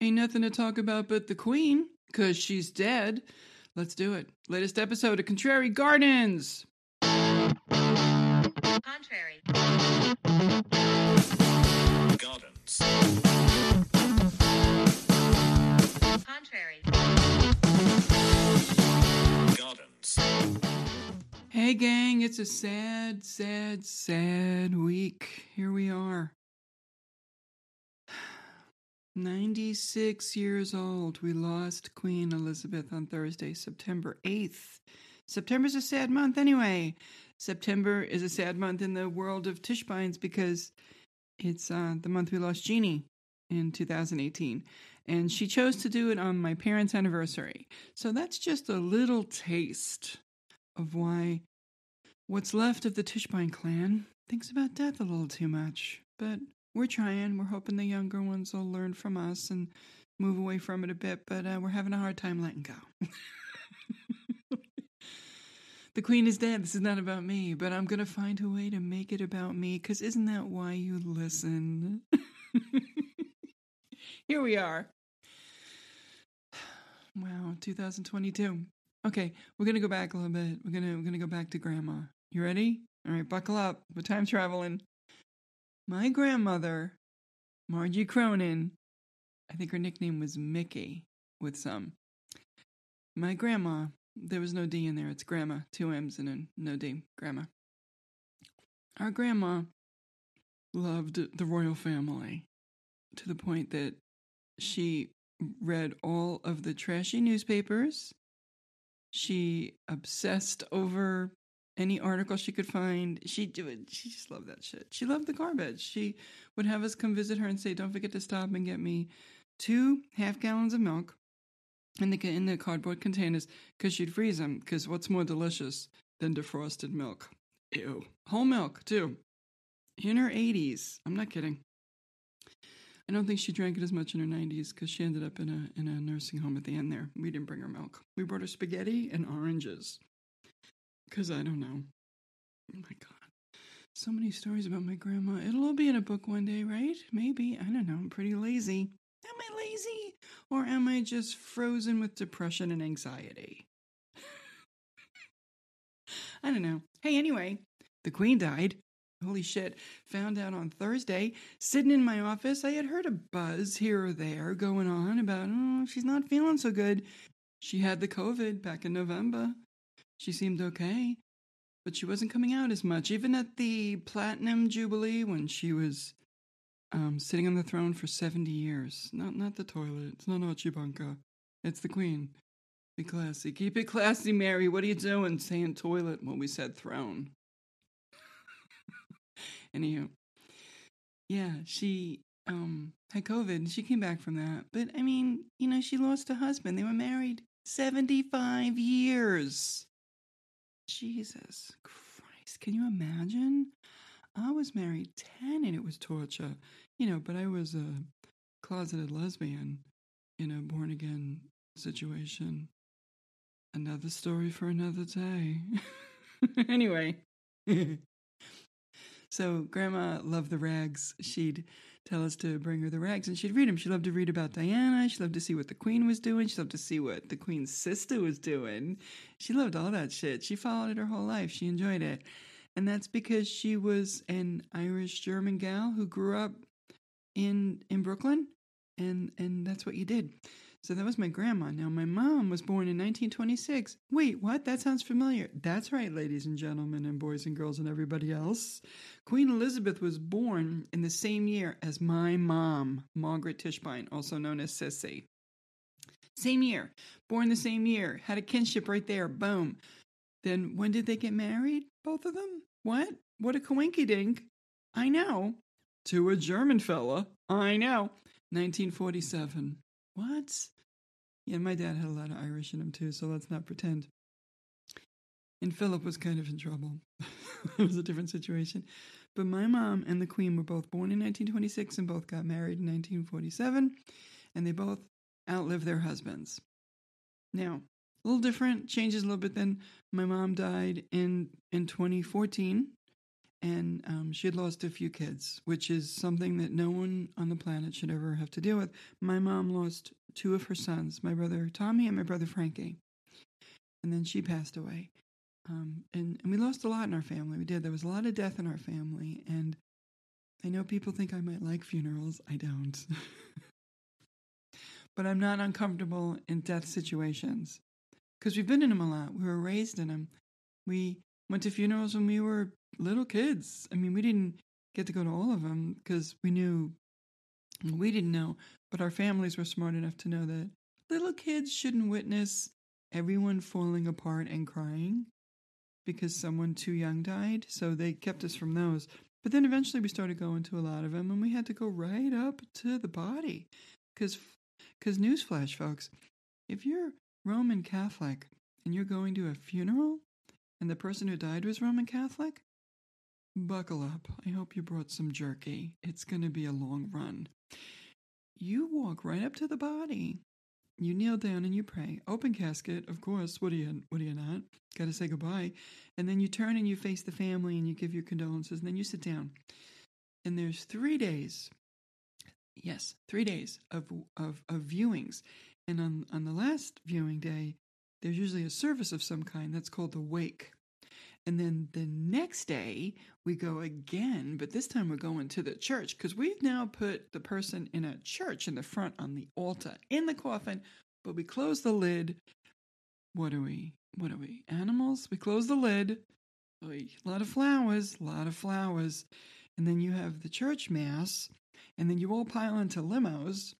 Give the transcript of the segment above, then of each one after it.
Ain't nothing to talk about but the Queen, because she's dead. Let's do it. Latest episode of Contrary Gardens. Contrary. Gardens. Contrary. Gardens. Hey, gang, it's a sad, sad, sad week. Here we are. 96 years old. We lost Queen Elizabeth on Thursday, September 8th. September's a sad month anyway. September is a sad month in the world of Tischbeins because it's uh, the month we lost Jeannie in 2018. And she chose to do it on my parents' anniversary. So that's just a little taste of why what's left of the Tischbein clan thinks about death a little too much. But we're trying. We're hoping the younger ones will learn from us and move away from it a bit, but uh, we're having a hard time letting go. the queen is dead. This is not about me, but I'm going to find a way to make it about me because isn't that why you listen? Here we are. Wow, 2022. Okay, we're gonna go back a little bit. We're gonna we're gonna go back to grandma. You ready? All right, buckle up. We're time traveling. My grandmother, Margie Cronin, I think her nickname was Mickey with some. My grandma, there was no D in there. It's grandma, two M's and a no D. Grandma. Our grandma loved the royal family to the point that she read all of the trashy newspapers. She obsessed over any article she could find. She do it. She just loved that shit. She loved the garbage. She would have us come visit her and say, "Don't forget to stop and get me two half gallons of milk in the in the cardboard containers because she'd freeze them. Because what's more delicious than defrosted milk? Ew, whole milk too. In her eighties, I'm not kidding. I don't think she drank it as much in her 90s because she ended up in a in a nursing home at the end there. We didn't bring her milk. We brought her spaghetti and oranges. Because I don't know. Oh my God. So many stories about my grandma. It'll all be in a book one day, right? Maybe. I don't know. I'm pretty lazy. Am I lazy? Or am I just frozen with depression and anxiety? I don't know. Hey, anyway, the queen died. Holy shit. Found out on Thursday, sitting in my office, I had heard a buzz here or there going on about, oh, she's not feeling so good. She had the COVID back in November. She seemed okay, but she wasn't coming out as much. Even at the Platinum Jubilee when she was um, sitting on the throne for 70 years. Not, not the toilet. It's not Archie Bunker. It's the queen. Be classy. Keep it classy, Mary. What are you doing saying toilet when we said throne? Anywho, yeah, she um had COVID she came back from that. But I mean, you know, she lost a husband. They were married 75 years. Jesus Christ. Can you imagine? I was married 10 and it was torture. You know, but I was a closeted lesbian in a born again situation. Another story for another day. anyway. So grandma loved the rags. She'd tell us to bring her the rags and she'd read them. She loved to read about Diana. She loved to see what the queen was doing. She loved to see what the queen's sister was doing. She loved all that shit. She followed it her whole life. She enjoyed it. And that's because she was an Irish German gal who grew up in in Brooklyn and and that's what you did. So that was my grandma. Now, my mom was born in 1926. Wait, what? That sounds familiar. That's right, ladies and gentlemen, and boys and girls, and everybody else. Queen Elizabeth was born in the same year as my mom, Margaret Tischbein, also known as Sissy. Same year. Born the same year. Had a kinship right there. Boom. Then when did they get married? Both of them? What? What a coinky dink. I know. To a German fella. I know. 1947. What? Yeah, my dad had a lot of Irish in him too, so let's not pretend. And Philip was kind of in trouble. it was a different situation. But my mom and the Queen were both born in 1926 and both got married in 1947, and they both outlived their husbands. Now, a little different, changes a little bit then. My mom died in in 2014, and um, she had lost a few kids, which is something that no one on the planet should ever have to deal with. My mom lost two of her sons, my brother Tommy and my brother Frankie, and then she passed away. Um, and, and we lost a lot in our family. We did. There was a lot of death in our family, and I know people think I might like funerals. I don't. but I'm not uncomfortable in death situations because we've been in them a lot. We were raised in them. We went to funerals when we were little kids. I mean, we didn't get to go to all of them because we knew we didn't know, but our families were smart enough to know that little kids shouldn't witness everyone falling apart and crying because someone too young died. So they kept us from those. But then eventually we started going to a lot of them and we had to go right up to the body. Because, because newsflash, folks, if you're Roman Catholic and you're going to a funeral and the person who died was Roman Catholic, buckle up. I hope you brought some jerky. It's going to be a long run. You walk right up to the body. You kneel down and you pray. Open casket, of course. What are you? What are you not? Got to say goodbye, and then you turn and you face the family and you give your condolences, and then you sit down. And there's three days. Yes, three days of of, of viewings, and on on the last viewing day, there's usually a service of some kind that's called the wake. And then the next day, we go again, but this time we're going to the church because we've now put the person in a church in the front on the altar in the coffin, but we close the lid. What are we? What are we? Animals? We close the lid. A lot of flowers, a lot of flowers. And then you have the church mass, and then you all pile into limos.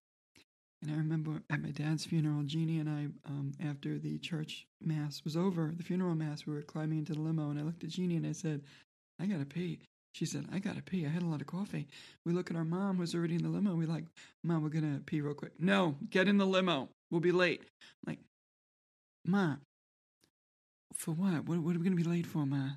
And I remember at my dad's funeral, Jeannie and I, um, after the church mass was over, the funeral mass, we were climbing into the limo, and I looked at Jeannie and I said, I gotta pee. She said, I gotta pee. I had a lot of coffee. We look at our mom who's already in the limo. We're like, Mom, we're gonna pee real quick. No, get in the limo. We'll be late. I'm like, Ma, for what? What, what are we gonna be late for, Ma?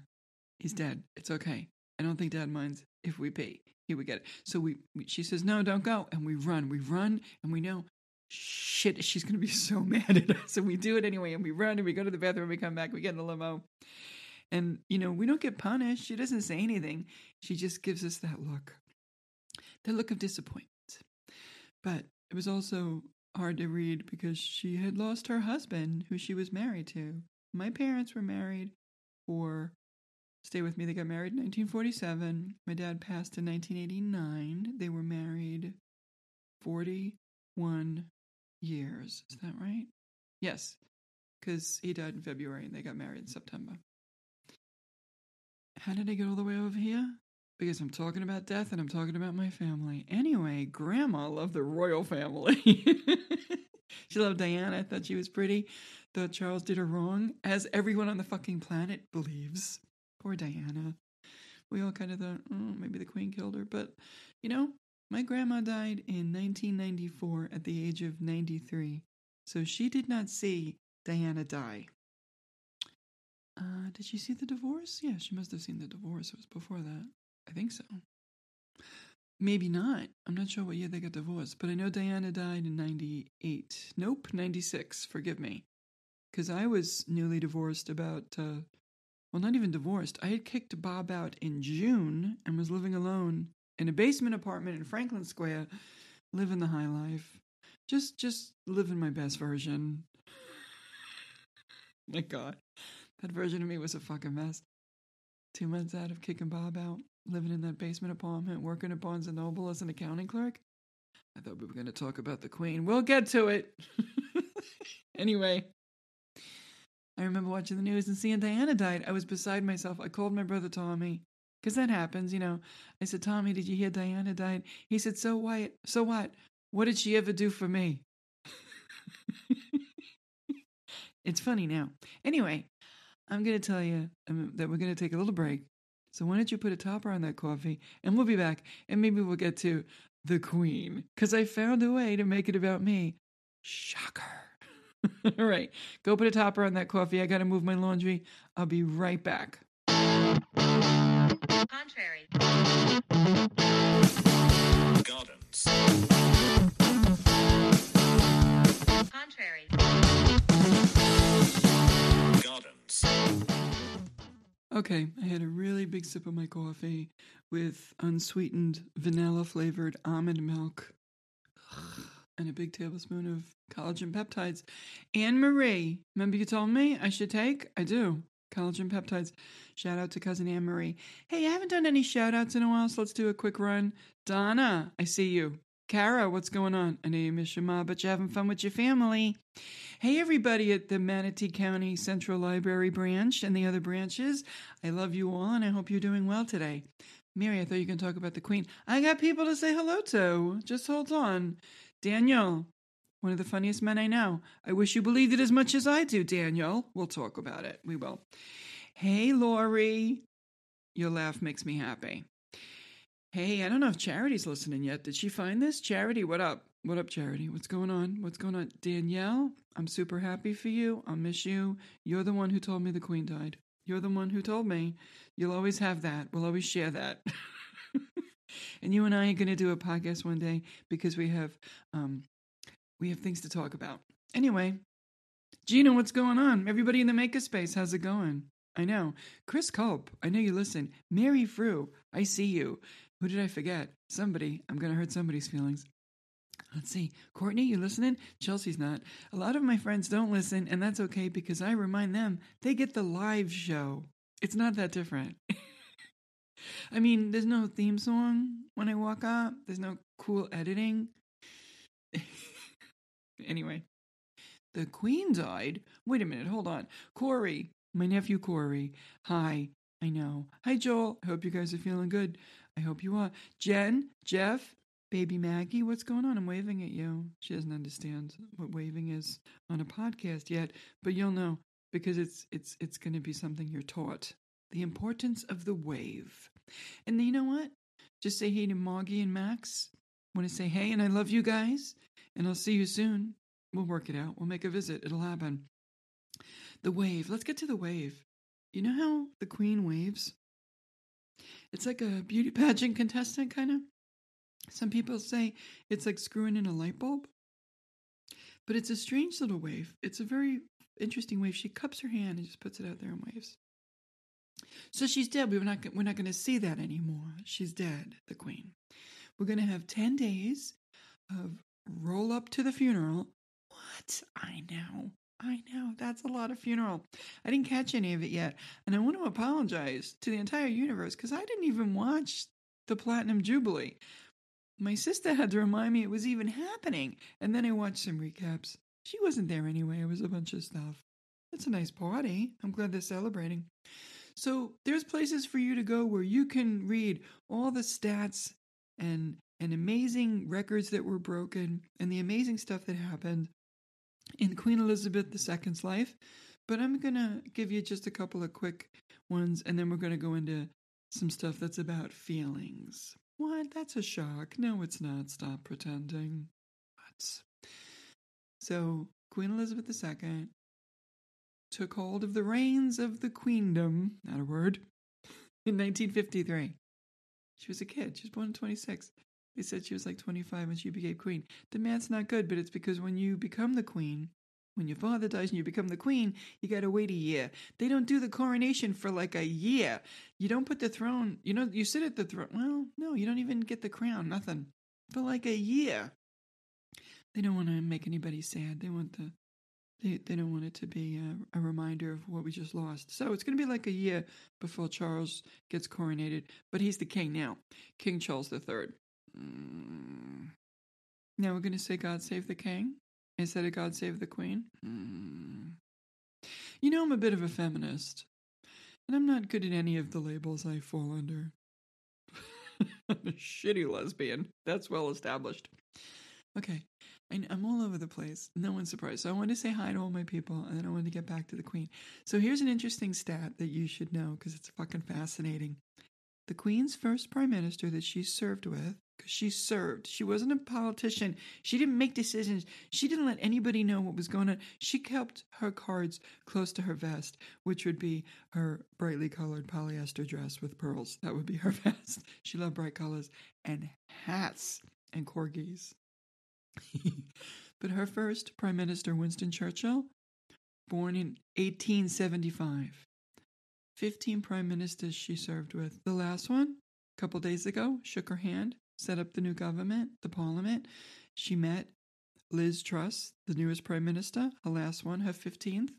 He's dead. It's okay. I don't think Dad minds if we pee. He would get it. So we, we she says, No, don't go. And we run. We run and we know shit, she's gonna be so mad at us. And we do it anyway, and we run and we go to the bathroom, we come back, we get in the limo. And you know, we don't get punished. She doesn't say anything. She just gives us that look. That look of disappointment. But it was also hard to read because she had lost her husband who she was married to. My parents were married for Stay with me. They got married in 1947. My dad passed in 1989. They were married 41 years. Is that right? Yes, because he died in February and they got married in September. How did I get all the way over here? Because I'm talking about death and I'm talking about my family. Anyway, Grandma loved the royal family. she loved Diana, thought she was pretty, thought Charles did her wrong, as everyone on the fucking planet believes. Poor Diana. We all kind of thought, oh, maybe the queen killed her. But, you know, my grandma died in 1994 at the age of 93. So she did not see Diana die. Uh, did she see the divorce? Yeah, she must have seen the divorce. It was before that. I think so. Maybe not. I'm not sure what year they got divorced, but I know Diana died in 98. Nope, 96. Forgive me. Because I was newly divorced about, uh, well, not even divorced. I had kicked Bob out in June and was living alone in a basement apartment in Franklin Square, living the high life. Just, just living my best version. My God. That version of me was a fucking mess. Two months out of kicking Bob out, living in that basement apartment, working at Barnes and Noble as an accounting clerk. I thought we were going to talk about the Queen. We'll get to it. anyway, I remember watching the news and seeing Diana died. I was beside myself. I called my brother Tommy because that happens, you know. I said, Tommy, did you hear Diana died? He said, So what? So what? What did she ever do for me? it's funny now. Anyway, I'm going to tell you um, that we're going to take a little break. So why don't you put a topper on that coffee and we'll be back and maybe we'll get to the queen because I found a way to make it about me. Shocker. All right, go put a topper on that coffee. I got to move my laundry. I'll be right back. Contrary. Gardens. Contrary. Gardens. Okay, I had a really big sip of my coffee with unsweetened vanilla flavored almond milk and a big tablespoon of collagen peptides. Anne Marie, remember you told me I should take? I do. Collagen peptides. Shout out to cousin Anne Marie. Hey, I haven't done any shout outs in a while, so let's do a quick run. Donna, I see you. Kara, what's going on? I know you miss your mom, but you're having fun with your family. Hey, everybody at the Manatee County Central Library branch and the other branches. I love you all, and I hope you're doing well today. Mary, I thought you to talk about the Queen. I got people to say hello to. Just hold on. Daniel, one of the funniest men I know. I wish you believed it as much as I do, Daniel. We'll talk about it. We will. Hey, Lori. Your laugh makes me happy. Hey, I don't know if Charity's listening yet. Did she find this? Charity, what up? What up, Charity? What's going on? What's going on? Danielle, I'm super happy for you. I'll miss you. You're the one who told me the queen died. You're the one who told me. You'll always have that. We'll always share that. and you and I are going to do a podcast one day because we have um we have things to talk about. Anyway, Gina, what's going on? Everybody in the makerspace, how's it going? I know. Chris Culp, I know you listen. Mary Frew, I see you. Who did I forget? Somebody. I'm going to hurt somebody's feelings. Let's see. Courtney, you listening? Chelsea's not. A lot of my friends don't listen, and that's okay because I remind them they get the live show. It's not that different. I mean, there's no theme song when I walk up, there's no cool editing. anyway, the queen died. Wait a minute, hold on. Corey, my nephew Corey. Hi, I know. Hi, Joel. I hope you guys are feeling good. I hope you are. Jen, Jeff, baby Maggie, what's going on? I'm waving at you. She doesn't understand what waving is on a podcast yet, but you'll know because it's it's it's going to be something you're taught. The importance of the wave. And you know what? Just say hey to Moggy and Max. Want to say hey, and I love you guys, and I'll see you soon. We'll work it out. We'll make a visit. It'll happen. The wave. Let's get to the wave. You know how the queen waves? It's like a beauty pageant contestant, kind of. Some people say it's like screwing in a light bulb. But it's a strange little wave. It's a very interesting wave. She cups her hand and just puts it out there and waves. So she's dead. We're not we're not going to see that anymore. She's dead, the queen. We're going to have 10 days of roll up to the funeral. What? I know. I know. That's a lot of funeral. I didn't catch any of it yet. And I want to apologize to the entire universe because I didn't even watch the Platinum Jubilee. My sister had to remind me it was even happening. And then I watched some recaps. She wasn't there anyway. It was a bunch of stuff. It's a nice party. I'm glad they're celebrating. So there's places for you to go where you can read all the stats and and amazing records that were broken and the amazing stuff that happened in Queen Elizabeth II's life. But I'm going to give you just a couple of quick ones and then we're going to go into some stuff that's about feelings. What? That's a shock. No, it's not. Stop pretending. What? So, Queen Elizabeth II took hold of the reins of the queendom, not a word, in 1953. She was a kid. She was born in 26. They said she was like 25 when she became queen. The math's not good, but it's because when you become the queen, when your father dies and you become the queen, you gotta wait a year. They don't do the coronation for like a year. You don't put the throne, you know, you sit at the throne. Well, no, you don't even get the crown, nothing. For like a year. They don't want to make anybody sad. They want the they, they don't want it to be a, a reminder of what we just lost. So it's going to be like a year before Charles gets coronated, but he's the king now, King Charles III. Mm. Now we're going to say God save the king instead of God save the queen. Mm. You know, I'm a bit of a feminist, and I'm not good at any of the labels I fall under. I'm a shitty lesbian. That's well established. Okay, I, I'm all over the place. No one's surprised. So I wanted to say hi to all my people, and then I wanted to get back to the queen. So here's an interesting stat that you should know because it's fucking fascinating. The queen's first prime minister that she served with, because she served, she wasn't a politician. She didn't make decisions. She didn't let anybody know what was going on. She kept her cards close to her vest, which would be her brightly colored polyester dress with pearls. That would be her vest. She loved bright colors and hats and corgis. But her first prime minister, Winston Churchill, born in 1875, 15 prime ministers she served with. The last one, a couple days ago, shook her hand, set up the new government, the parliament. She met Liz Truss, the newest prime minister, her last one, her 15th.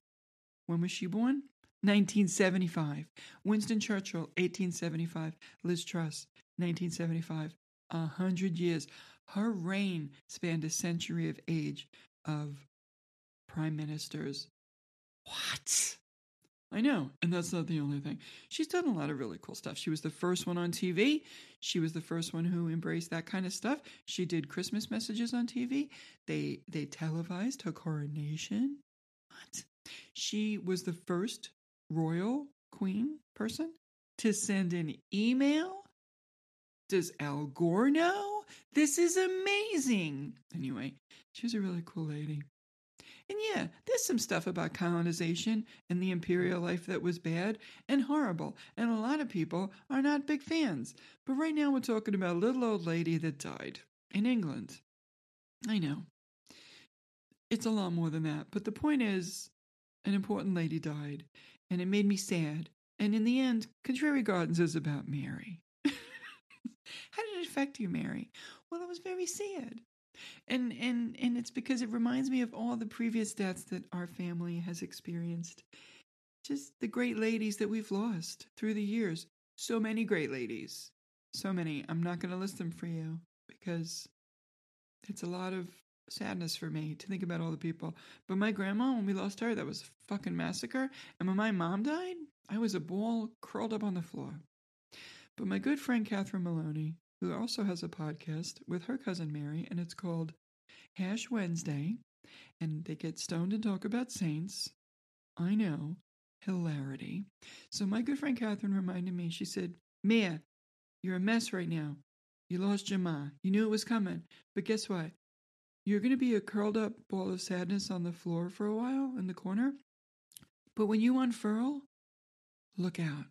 When was she born? 1975. Winston Churchill, 1875. Liz Truss, 1975. A hundred years. Her reign spanned a century of age of prime ministers. What? I know, and that's not the only thing. She's done a lot of really cool stuff. She was the first one on TV. She was the first one who embraced that kind of stuff. She did Christmas messages on TV. They they televised her coronation. What? She was the first royal queen person to send an email. Does Al Gore know? This is amazing. Anyway, she was a really cool lady. And yeah, there's some stuff about colonization and the imperial life that was bad and horrible, and a lot of people are not big fans. But right now we're talking about a little old lady that died in England. I know. It's a lot more than that, but the point is, an important lady died, and it made me sad. And in the end, Contrary Gardens is about Mary. How did it affect you, Mary? Well, it was very sad. And and and it's because it reminds me of all the previous deaths that our family has experienced. Just the great ladies that we've lost through the years. So many great ladies. So many. I'm not going to list them for you because it's a lot of sadness for me to think about all the people. But my grandma when we lost her that was a fucking massacre. And when my mom died i was a ball curled up on the floor but my good friend catherine maloney who also has a podcast with her cousin Mary, and it's called Hash Wednesday. And they get stoned and talk about saints. I know, hilarity. So my good friend Catherine reminded me, she said, Mia, you're a mess right now. You lost your ma. You knew it was coming. But guess what? You're going to be a curled up ball of sadness on the floor for a while in the corner. But when you unfurl, look out.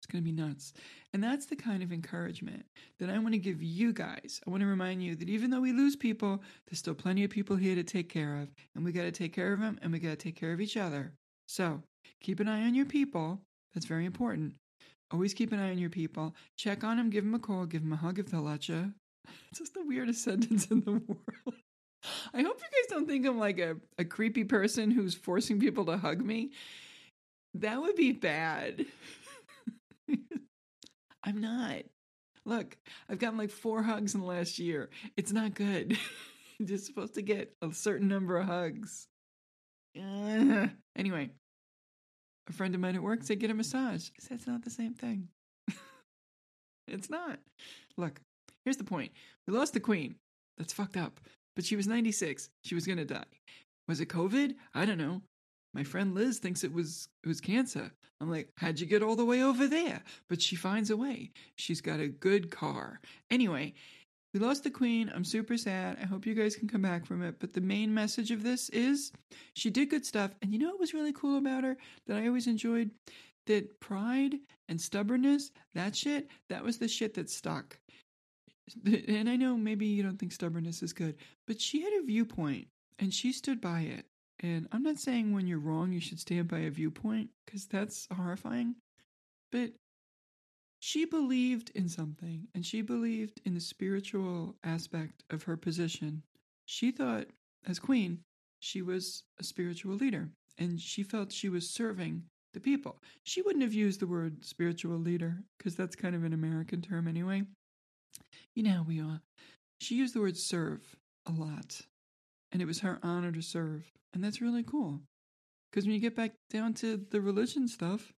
It's going to be nuts. And that's the kind of encouragement that I want to give you guys. I want to remind you that even though we lose people, there's still plenty of people here to take care of. And we got to take care of them and we got to take care of each other. So keep an eye on your people. That's very important. Always keep an eye on your people. Check on them, give them a call, give them a hug if they'll let you. It's just the weirdest sentence in the world. I hope you guys don't think I'm like a, a creepy person who's forcing people to hug me. That would be bad. I'm not. Look, I've gotten like four hugs in the last year. It's not good. You're supposed to get a certain number of hugs. Anyway, a friend of mine at work said get a massage. I said it's not the same thing. it's not. Look, here's the point. We lost the queen. That's fucked up. But she was 96. She was going to die. Was it COVID? I don't know. My friend Liz thinks it was it was cancer. I'm like, how'd you get all the way over there? But she finds a way. She's got a good car. Anyway, we lost the queen. I'm super sad. I hope you guys can come back from it. But the main message of this is she did good stuff. And you know what was really cool about her that I always enjoyed? That pride and stubbornness, that shit, that was the shit that stuck. And I know maybe you don't think stubbornness is good, but she had a viewpoint and she stood by it. And I'm not saying when you're wrong, you should stand by a viewpoint, because that's horrifying. But she believed in something, and she believed in the spiritual aspect of her position. She thought, as queen, she was a spiritual leader, and she felt she was serving the people. She wouldn't have used the word spiritual leader, because that's kind of an American term anyway. You know how we are. She used the word serve a lot, and it was her honor to serve. And that's really cool. Because when you get back down to the religion stuff,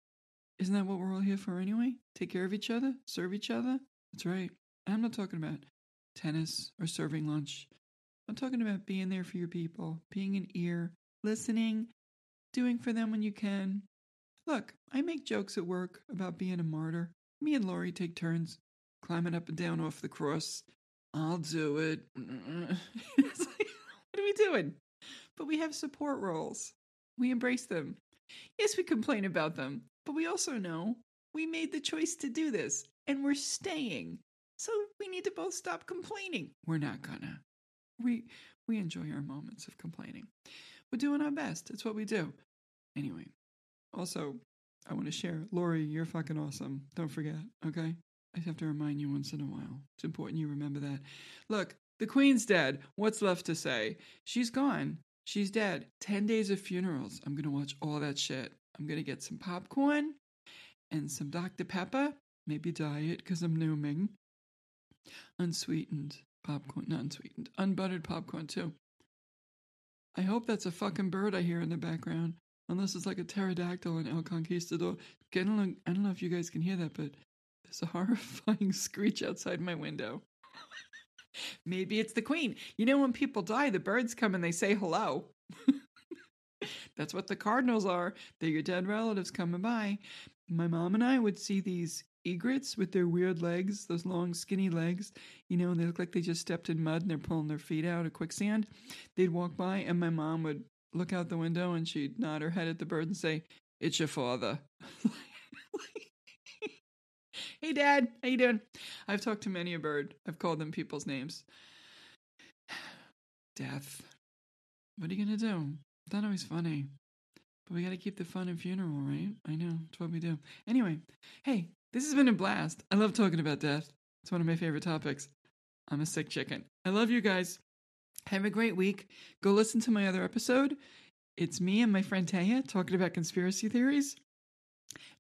isn't that what we're all here for anyway? Take care of each other, serve each other? That's right. I'm not talking about tennis or serving lunch. I'm talking about being there for your people, being an ear, listening, doing for them when you can. Look, I make jokes at work about being a martyr. Me and Lori take turns climbing up and down off the cross. I'll do it. what are we doing? but we have support roles. We embrace them. Yes, we complain about them, but we also know we made the choice to do this and we're staying. So we need to both stop complaining. We're not gonna. We we enjoy our moments of complaining. We're doing our best. It's what we do. Anyway, also, I want to share. Lori, you're fucking awesome. Don't forget, okay? I have to remind you once in a while. It's important you remember that. Look, the queen's dead. What's left to say? She's gone. She's dead. 10 days of funerals. I'm going to watch all that shit. I'm going to get some popcorn and some Dr. Pepper, maybe diet because I'm nooming. Unsweetened popcorn, not unsweetened, unbuttered popcorn too. I hope that's a fucking bird I hear in the background. Unless it's like a pterodactyl in El Conquistador. I don't, know, I don't know if you guys can hear that, but there's a horrifying screech outside my window. Maybe it's the queen. You know, when people die, the birds come and they say hello. That's what the cardinals are. They're your dead relatives coming by. My mom and I would see these egrets with their weird legs, those long, skinny legs, you know, they look like they just stepped in mud and they're pulling their feet out of quicksand. They'd walk by, and my mom would look out the window and she'd nod her head at the bird and say, It's your father. hey, Dad, how you doing? I've talked to many a bird. I've called them people's names. Death. What are you to do? It's not always funny. But we got to keep the fun in funeral, right? I know. It's what we do. Anyway, hey, this has been a blast. I love talking about death. It's one of my favorite topics. I'm a sick chicken. I love you guys. Have a great week. Go listen to my other episode. It's me and my friend Taya talking about conspiracy theories.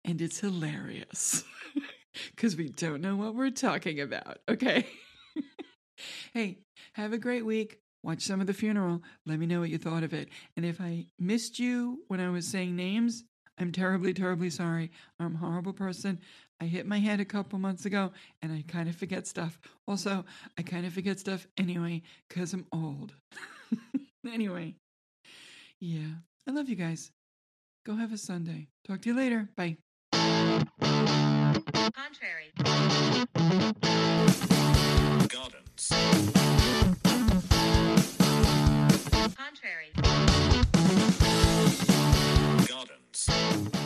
And it's hilarious because we don't know what we're talking about. Okay. hey, have a great week. Watch some of the funeral. Let me know what you thought of it. And if I missed you when I was saying names, I'm terribly, terribly sorry. I'm a horrible person. I hit my head a couple months ago and I kind of forget stuff. Also, I kind of forget stuff anyway because I'm old. anyway, yeah, I love you guys. Go have a Sunday. Talk to you later. Bye. Prairie. Gardens. Contrary. Gardens.